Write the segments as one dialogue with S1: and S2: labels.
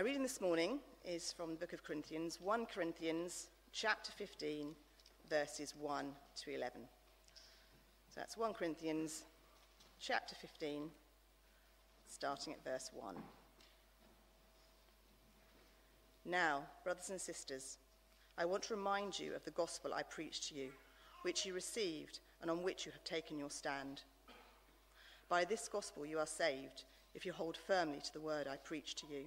S1: Our reading this morning is from the book of Corinthians, 1 Corinthians chapter 15, verses 1 to 11. So that's 1 Corinthians chapter 15, starting at verse 1. Now, brothers and sisters, I want to remind you of the gospel I preached to you, which you received and on which you have taken your stand. By this gospel you are saved if you hold firmly to the word I preached to you.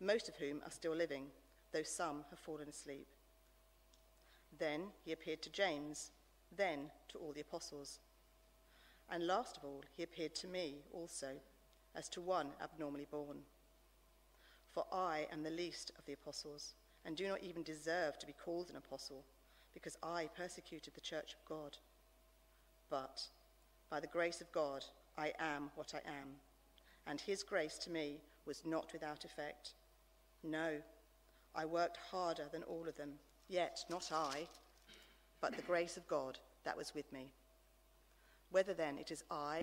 S1: most of whom are still living, though some have fallen asleep. Then he appeared to James, then to all the apostles. And last of all, he appeared to me also, as to one abnormally born. For I am the least of the apostles, and do not even deserve to be called an apostle, because I persecuted the church of God. But by the grace of God, I am what I am, and his grace to me was not without effect. No, I worked harder than all of them, yet not I, but the grace of God that was with me. Whether then it is I.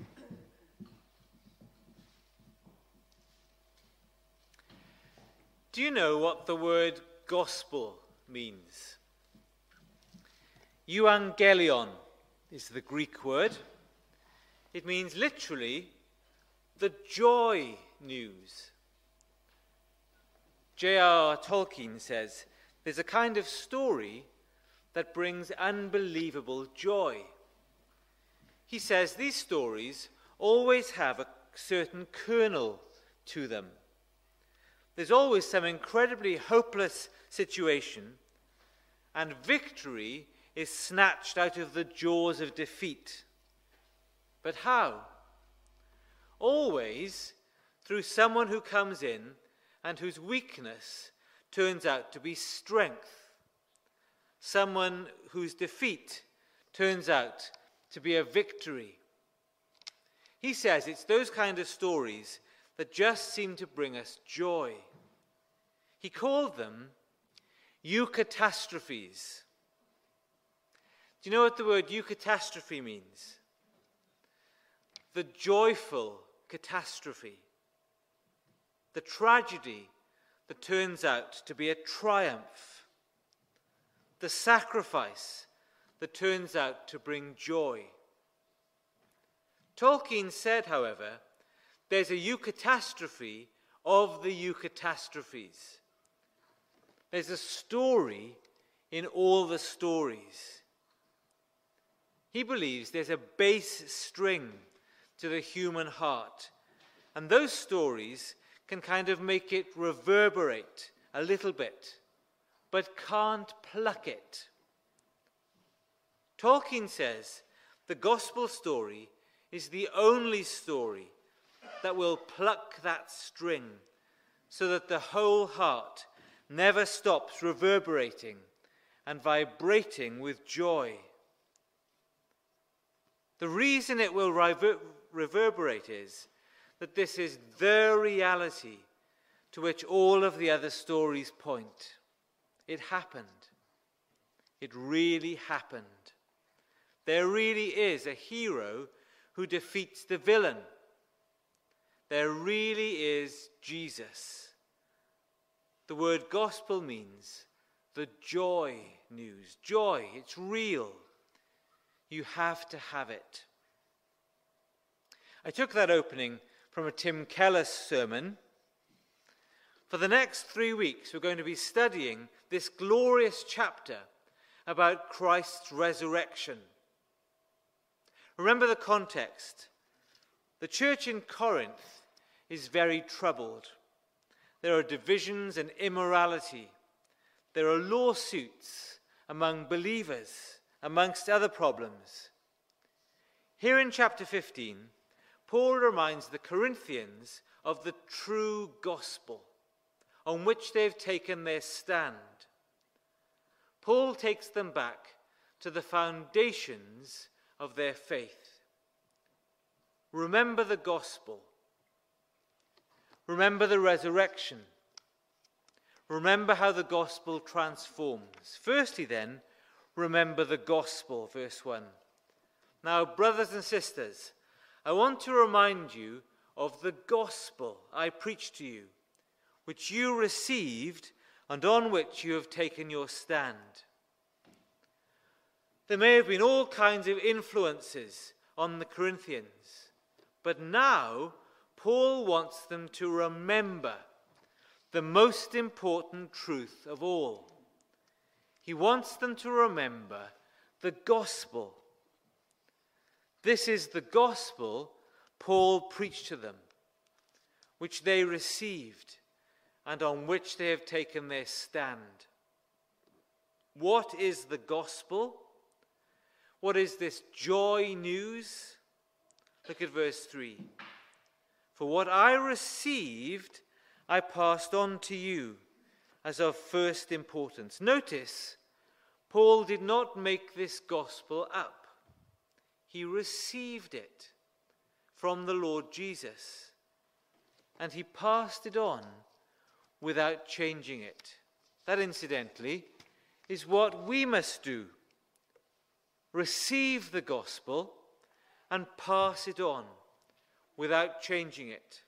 S2: Do you know what the word gospel means? Euangelion is the Greek word. It means literally the joy news. J.R.R. Tolkien says there's a kind of story that brings unbelievable joy. He says these stories always have a certain kernel to them. There's always some incredibly hopeless situation, and victory is snatched out of the jaws of defeat. But how? Always through someone who comes in and whose weakness turns out to be strength. Someone whose defeat turns out to be a victory. He says it's those kind of stories that just seem to bring us joy. He called them eucatastrophes. Do you know what the word eucatastrophe means? The joyful catastrophe the tragedy that turns out to be a triumph, the sacrifice that turns out to bring joy. Tolkien said, however, there's a eucatastrophe of the eucatastrophes. There's a story in all the stories. He believes there's a bass string to the human heart, and those stories can kind of make it reverberate a little bit, but can't pluck it. Tolkien says the gospel story is the only story that will pluck that string so that the whole heart never stops reverberating and vibrating with joy. The reason it will rever- reverberate is that this is the reality to which all of the other stories point. It happened. It really happened. There really is a hero who defeats the villain. There really is Jesus. The word gospel means the joy news. Joy, it's real. You have to have it. I took that opening from a Tim Keller sermon. For the next three weeks, we're going to be studying this glorious chapter about Christ's resurrection. Remember the context. The church in Corinth is very troubled. There are divisions and immorality. There are lawsuits among believers, amongst other problems. Here in chapter 15, Paul reminds the Corinthians of the true gospel, on which they've taken their stand. Paul takes them back to the foundations of their faith. Remember the gospel. Remember the resurrection. Remember how the gospel transforms. Firstly, then, remember the gospel, verse 1. Now, brothers and sisters, I want to remind you of the gospel I preached to you, which you received and on which you have taken your stand. There may have been all kinds of influences on the Corinthians, but now Paul wants them to remember the most important truth of all. He wants them to remember the gospel. This is the gospel Paul preached to them, which they received and on which they have taken their stand. What is the gospel? What is this joy news? Look at verse 3. For what I received, I passed on to you as of first importance. Notice, Paul did not make this gospel up, he received it from the Lord Jesus, and he passed it on without changing it. That, incidentally, is what we must do receive the gospel and pass it on without changing it.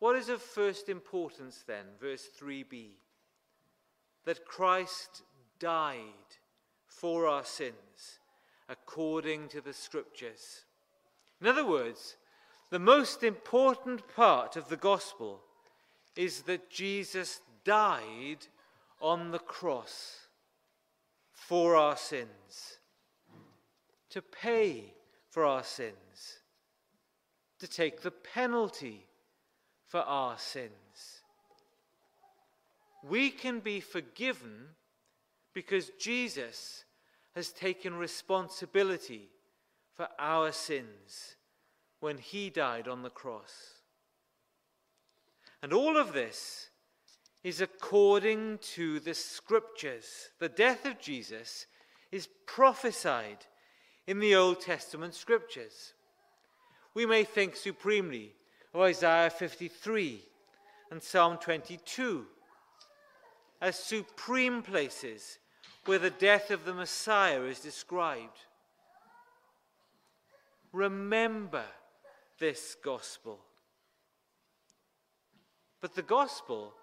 S2: What is of first importance then? Verse 3b that Christ died for our sins according to the scriptures. In other words, the most important part of the gospel is that Jesus died on the cross for our sins, to pay for our sins, to take the penalty for our sins. We can be forgiven because Jesus has taken responsibility for our sins when he died on the cross. And all of this is according to the scriptures. The death of Jesus is prophesied in the Old Testament scriptures. We may think supremely of Isaiah 53 and Psalm 22 as supreme places where the death of the Messiah is described. Remember this gospel. But the gospel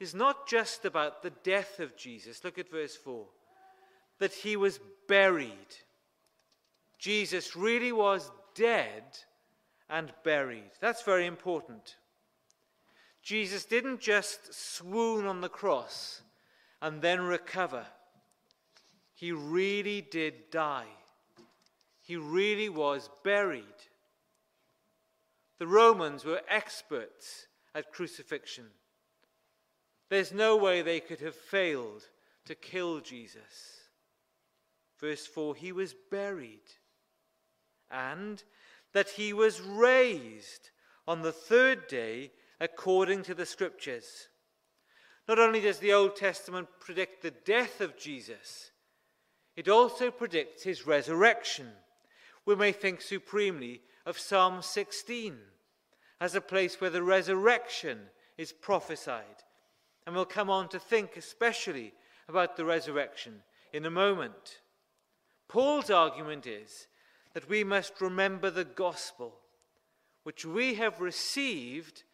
S2: is not just about the death of Jesus. Look at verse 4 that he was buried. Jesus really was dead and buried. That's very important. Jesus didn't just swoon on the cross and then recover. He really did die. He really was buried. The Romans were experts at crucifixion. There's no way they could have failed to kill Jesus. Verse 4 He was buried, and that he was raised on the third day according to the scriptures. Not only does the Old Testament predict the death of Jesus, it also predicts his resurrection. We may think supremely of Psalm 16 as a place where the resurrection is prophesied. And we'll come on to think especially about the resurrection in a moment. Paul's argument is that we must remember the gospel, which we have received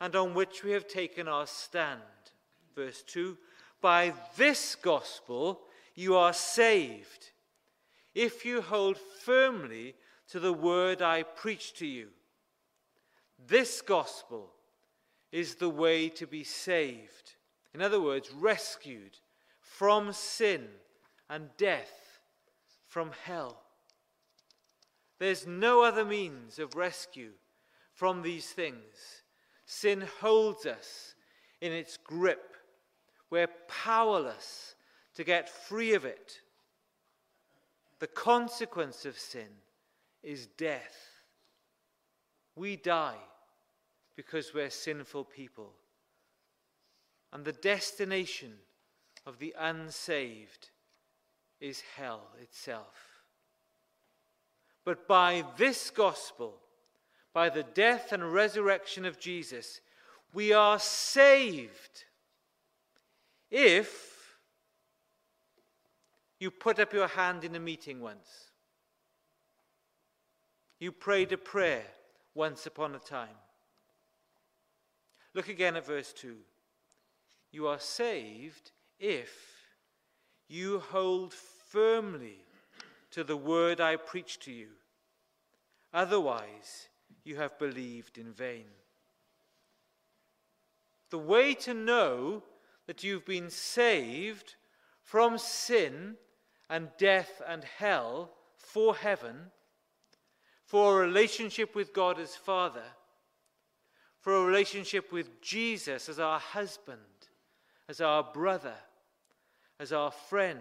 S2: and on which we have taken our stand. Verse 2 By this gospel you are saved, if you hold firmly to the word I preach to you. This gospel is the way to be saved. In other words, rescued from sin and death, from hell. There's no other means of rescue from these things. Sin holds us in its grip. We're powerless to get free of it. The consequence of sin is death. We die because we're sinful people. and the destination of the unsaved is hell itself. But by this gospel, by the death and resurrection of Jesus, we are saved if you put up your hand in a meeting once. You prayed a prayer once upon a time. Look again at verse 2. You are saved if you hold firmly to the word I preach to you. Otherwise, you have believed in vain. The way to know that you've been saved from sin and death and hell for heaven, for a relationship with God as Father, for a relationship with Jesus as our husband, as our brother, as our friend,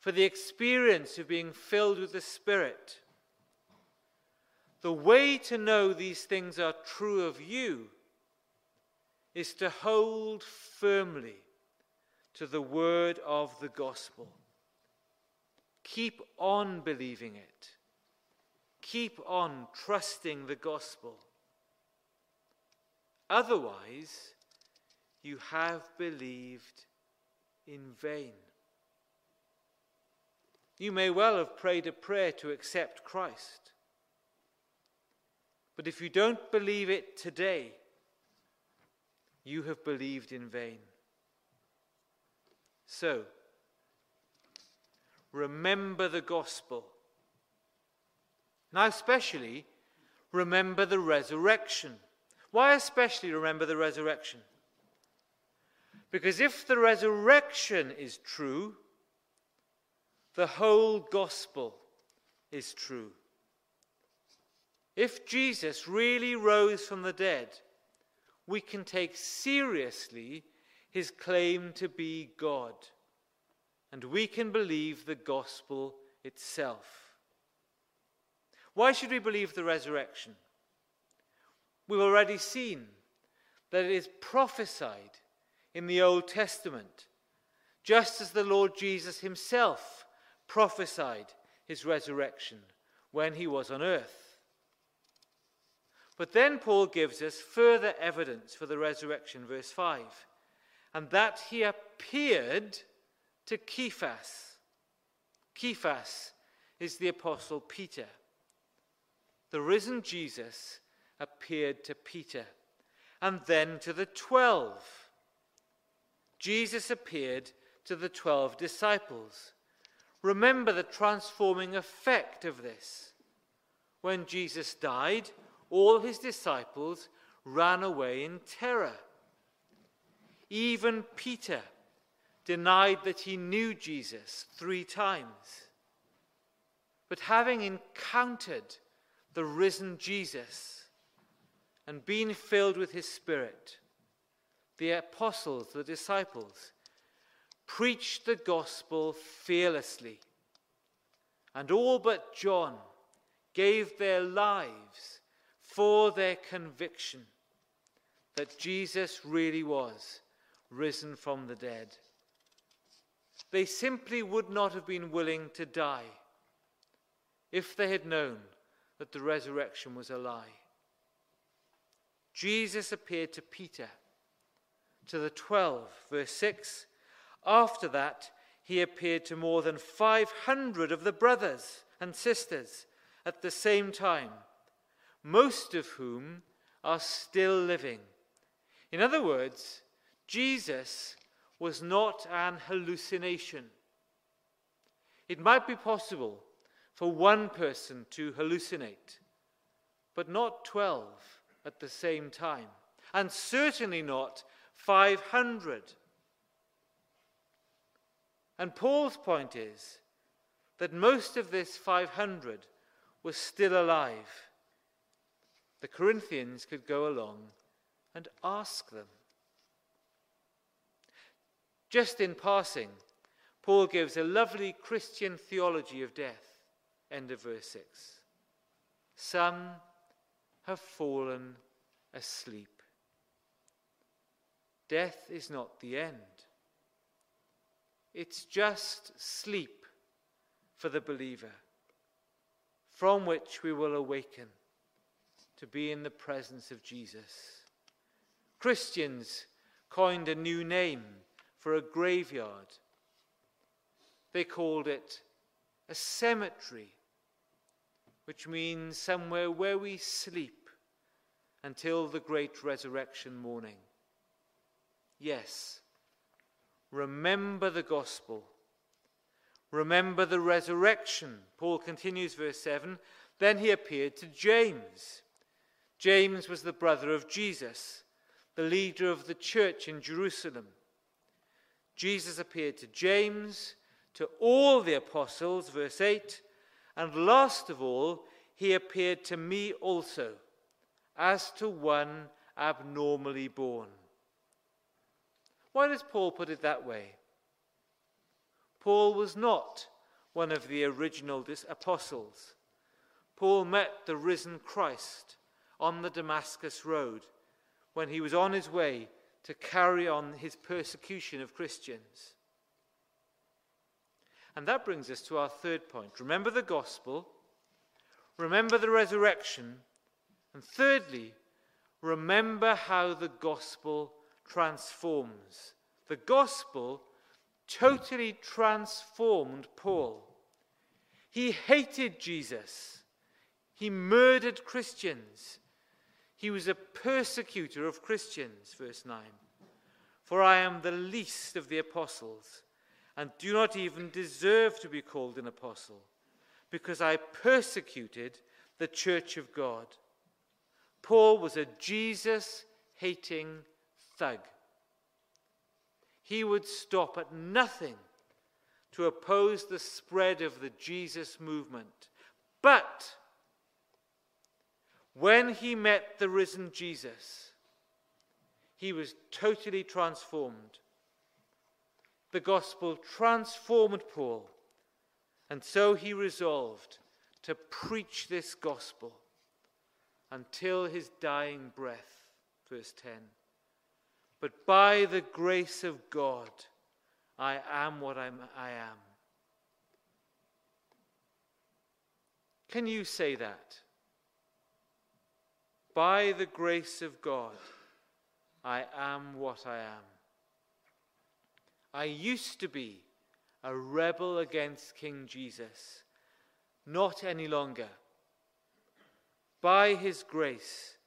S2: for the experience of being filled with the Spirit. The way to know these things are true of you is to hold firmly to the word of the gospel. Keep on believing it. Keep on trusting the gospel. Otherwise, you have believed in vain. You may well have prayed a prayer to accept Christ. But if you don't believe it today, you have believed in vain. So, remember the gospel. Now, especially, remember the resurrection. Why especially remember the resurrection? Because if the resurrection is true, the whole gospel is true. If Jesus really rose from the dead, we can take seriously his claim to be God and we can believe the gospel itself. Why should we believe the resurrection? We've already seen that it is prophesied in the Old Testament, just as the Lord Jesus himself prophesied his resurrection when he was on earth. But then Paul gives us further evidence for the resurrection, verse 5, and that he appeared to Cephas. Cephas is the Apostle Peter. The risen Jesus appeared to Peter and then to the twelve. Jesus appeared to the twelve disciples. Remember the transforming effect of this. When Jesus died, all his disciples ran away in terror. Even Peter denied that he knew Jesus three times. But having encountered the risen Jesus and been filled with his Spirit, the apostles, the disciples, preached the gospel fearlessly. And all but John gave their lives for their conviction that Jesus really was risen from the dead. They simply would not have been willing to die if they had known that the resurrection was a lie. Jesus appeared to Peter, to the twelve, verse 6. After that, he appeared to more than 500 of the brothers and sisters at the same time, most of whom are still living. In other words, Jesus was not an hallucination. It might be possible for one person to hallucinate, but not 12 at the same time, and certainly not 500. And Paul's point is that most of this 500 was still alive. The Corinthians could go along and ask them. Just in passing, Paul gives a lovely Christian theology of death. End of verse 6. Some have fallen asleep. death is not the end. It's just sleep for the believer, from which we will awaken to be in the presence of Jesus. Christians coined a new name for a graveyard. They called it a cemetery, which means somewhere where we sleep until the great resurrection morning. Yes, remember the gospel. Remember the resurrection. Paul continues, verse 7 Then he appeared to James. James was the brother of Jesus, the leader of the church in Jerusalem. Jesus appeared to James, to all the apostles, verse 8, and last of all, he appeared to me also, as to one abnormally born. Why does Paul put it that way? Paul was not one of the original apostles. Paul met the risen Christ on the Damascus Road when he was on his way to carry on his persecution of Christians. And that brings us to our third point. Remember the gospel, remember the resurrection, and thirdly, remember how the gospel transforms. The gospel totally transformed Paul. He hated Jesus. He murdered Christians. He was a persecutor of Christians, verse 9. For I am the least of the apostles, and do not even deserve to be called an apostle, because I persecuted the church of God. Paul was a Jesus hating thug. He would stop at nothing to oppose the spread of the Jesus movement. But when he met the risen Jesus, he was totally transformed. The gospel transformed Paul, and so he resolved to preach this gospel until his dying breath. Verse 10. But by the grace of God, I am what I'm, I am. Can you say that? By the grace of God, I am what I am. I used to be a rebel against King Jesus, not any longer. By his grace,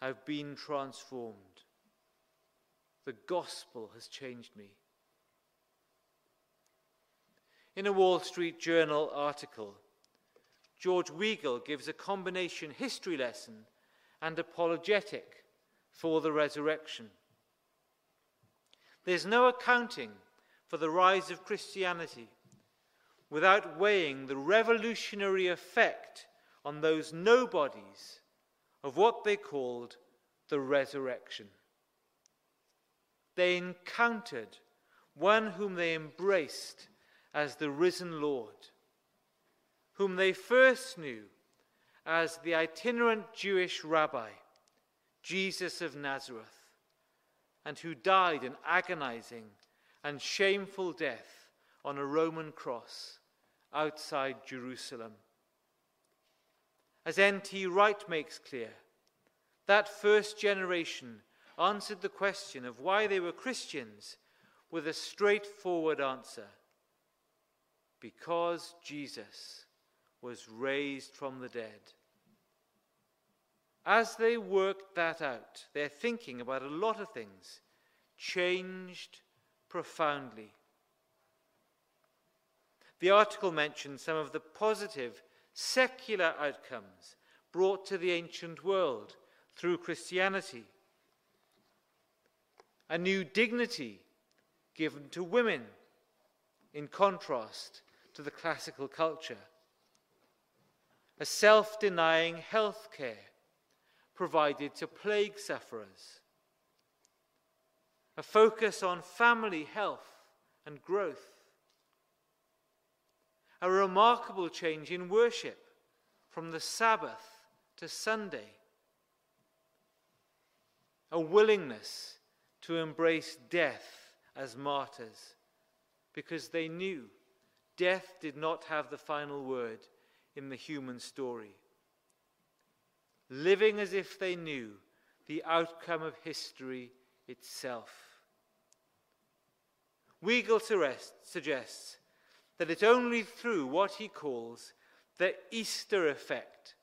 S2: I've been transformed. The gospel has changed me. In a Wall Street Journal article, George Weigel gives a combination history lesson and apologetic for the resurrection. There's no accounting for the rise of Christianity without weighing the revolutionary effect on those nobodies of what they called the resurrection they encountered one whom they embraced as the risen Lord, whom they first knew as the itinerant Jewish rabbi, Jesus of Nazareth, and who died an agonizing and shameful death on a Roman cross outside Jerusalem. As N.T. Wright makes clear, that first generation answered the question of why they were Christians with a straightforward answer because Jesus was raised from the dead. As they worked that out, their thinking about a lot of things changed profoundly. The article mentions some of the positive secular outcomes brought to the ancient world through Christianity a new dignity given to women, in contrast to the classical culture, a self denying health care provided to plague sufferers, a focus on family health and growth, a remarkable change in worship from the Sabbath to Sunday, a willingness to embrace death as martyrs because they knew death did not have the final word in the human story. Living as if they knew the outcome of history itself. Weigel suggests that it's only through what he calls the Easter effect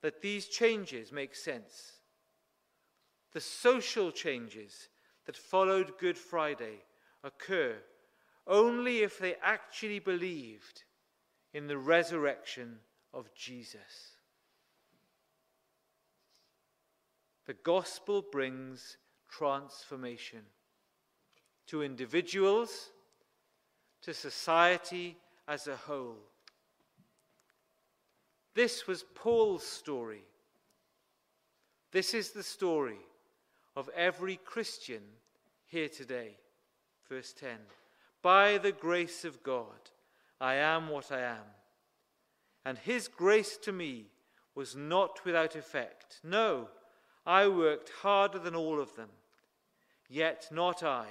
S2: that these changes make sense. The social changes that followed Good Friday occur only if they actually believed in the resurrection of Jesus. The gospel brings transformation to individuals, to society as a whole. This was Paul's story. This is the story of every Christian here today. Verse 10 By the grace of God, I am what I am. And his grace to me was not without effect. No, I worked harder than all of them. Yet not I,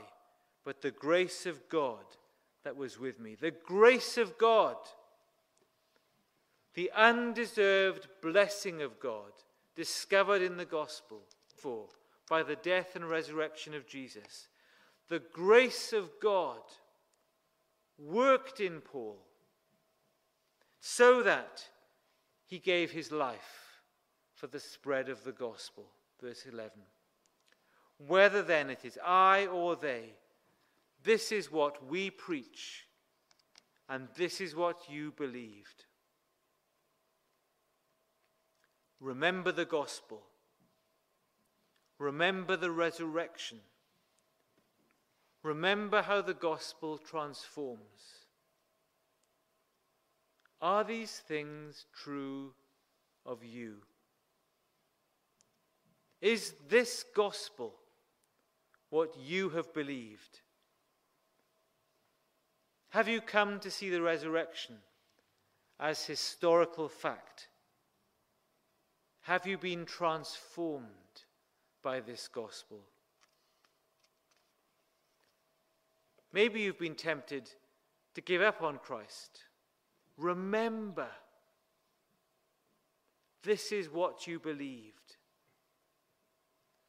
S2: but the grace of God that was with me. The grace of God the undeserved blessing of God discovered in the gospel for by the death and resurrection of Jesus, the grace of God worked in Paul so that he gave his life for the spread of the gospel. Verse 11. Whether then it is I or they, this is what we preach, and this is what you believed. Remember the gospel. Remember the resurrection. Remember how the gospel transforms. Are these things true of you? Is this gospel what you have believed? Have you come to see the resurrection as historical fact? Have you been transformed by this gospel? Maybe you've been tempted to give up on Christ. Remember, this is what you believed.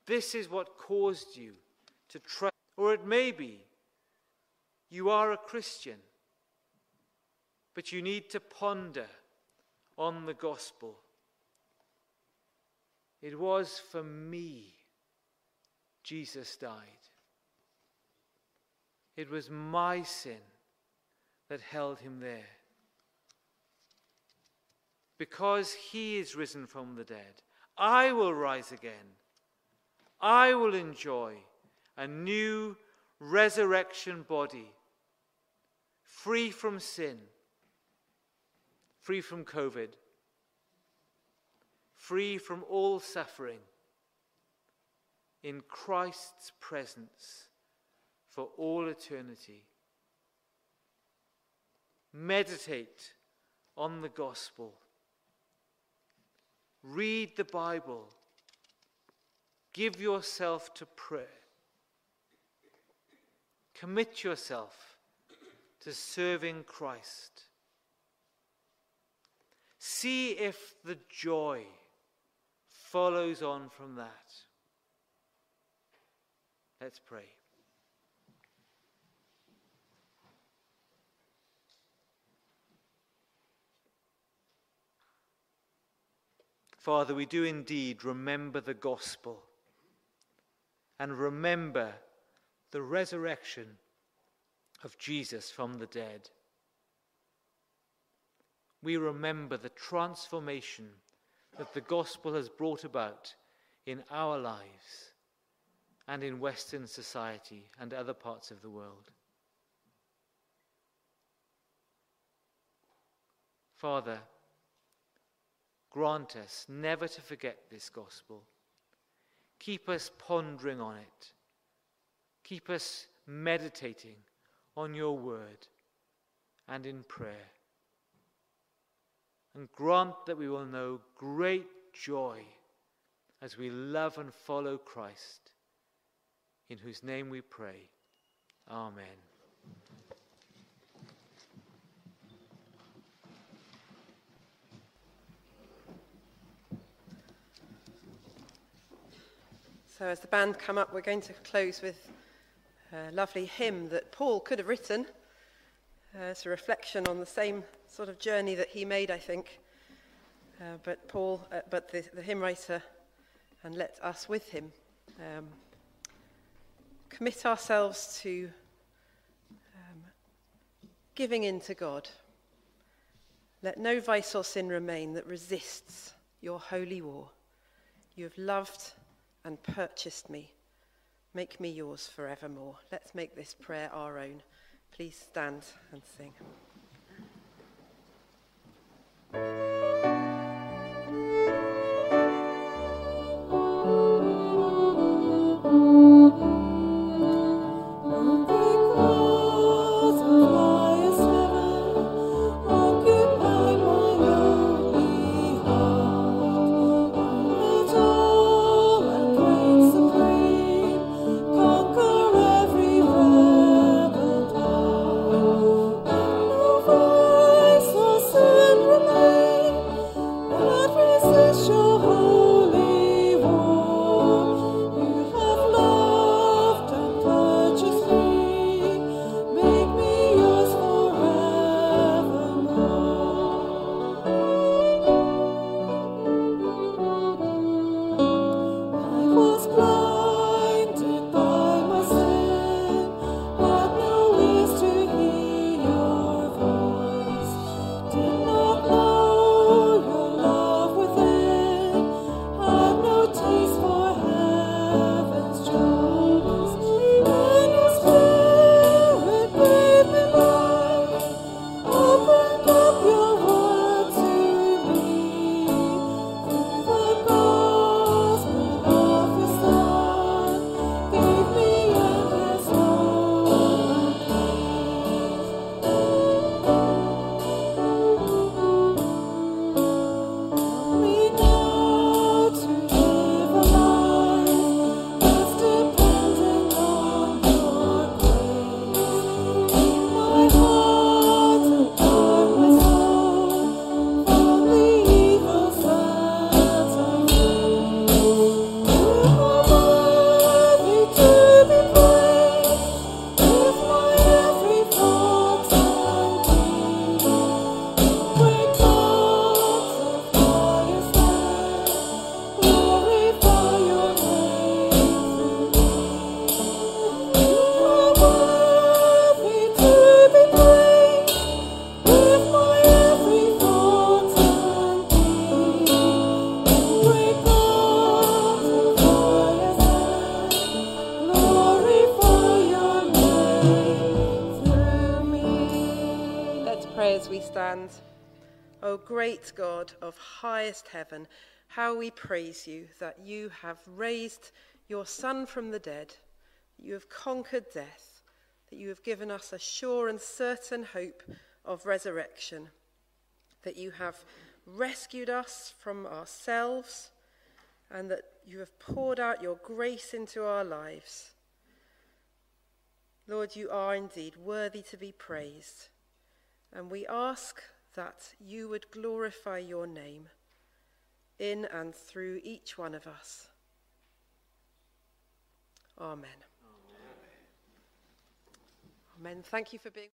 S2: This is what caused you to trust. Or it may be you are a Christian, but you need to ponder on the gospel it was for me Jesus died. It was my sin that held him there. Because he is risen from the dead, I will rise again. I will enjoy a new resurrection body, free from sin, free from COVID, free from all suffering, in Christ's presence for all eternity. Meditate on the gospel. Read the Bible. Give yourself to prayer. Commit yourself to serving Christ. See if the joy follows on from that. Let's pray. Father, we do indeed remember the gospel and remember the resurrection of Jesus from the dead. We remember the transformation that the gospel has brought about in our lives and in Western society and other parts of the world. Father, grant us never to forget this gospel. Keep us pondering on it. Keep us meditating on your word and in prayer and grant that we will know great joy as we love and follow Christ in whose name we pray. Amen.
S3: So, as the band come up, we're going to close with a lovely hymn that Paul could have written. Uh, it's a reflection on the same sort of journey that he made, I think. Uh, but Paul, uh, but the, the, hymn writer, and let us with him um, commit ourselves to um, giving in to God. Let no vice or sin remain that resists your holy war. You have loved and purchased me. Make me yours forevermore. Let's make this prayer our own. Please stand and sing. Highest heaven, how we praise you that you have raised your Son from the dead, that you have conquered death, that you have given us a sure and certain hope of resurrection, that you have rescued us from ourselves, and that you have poured out your grace into our lives. Lord, you are indeed worthy to be praised, and we ask that you would glorify your name in and through each one of us. Amen. Amen. Amen. Thank you for being.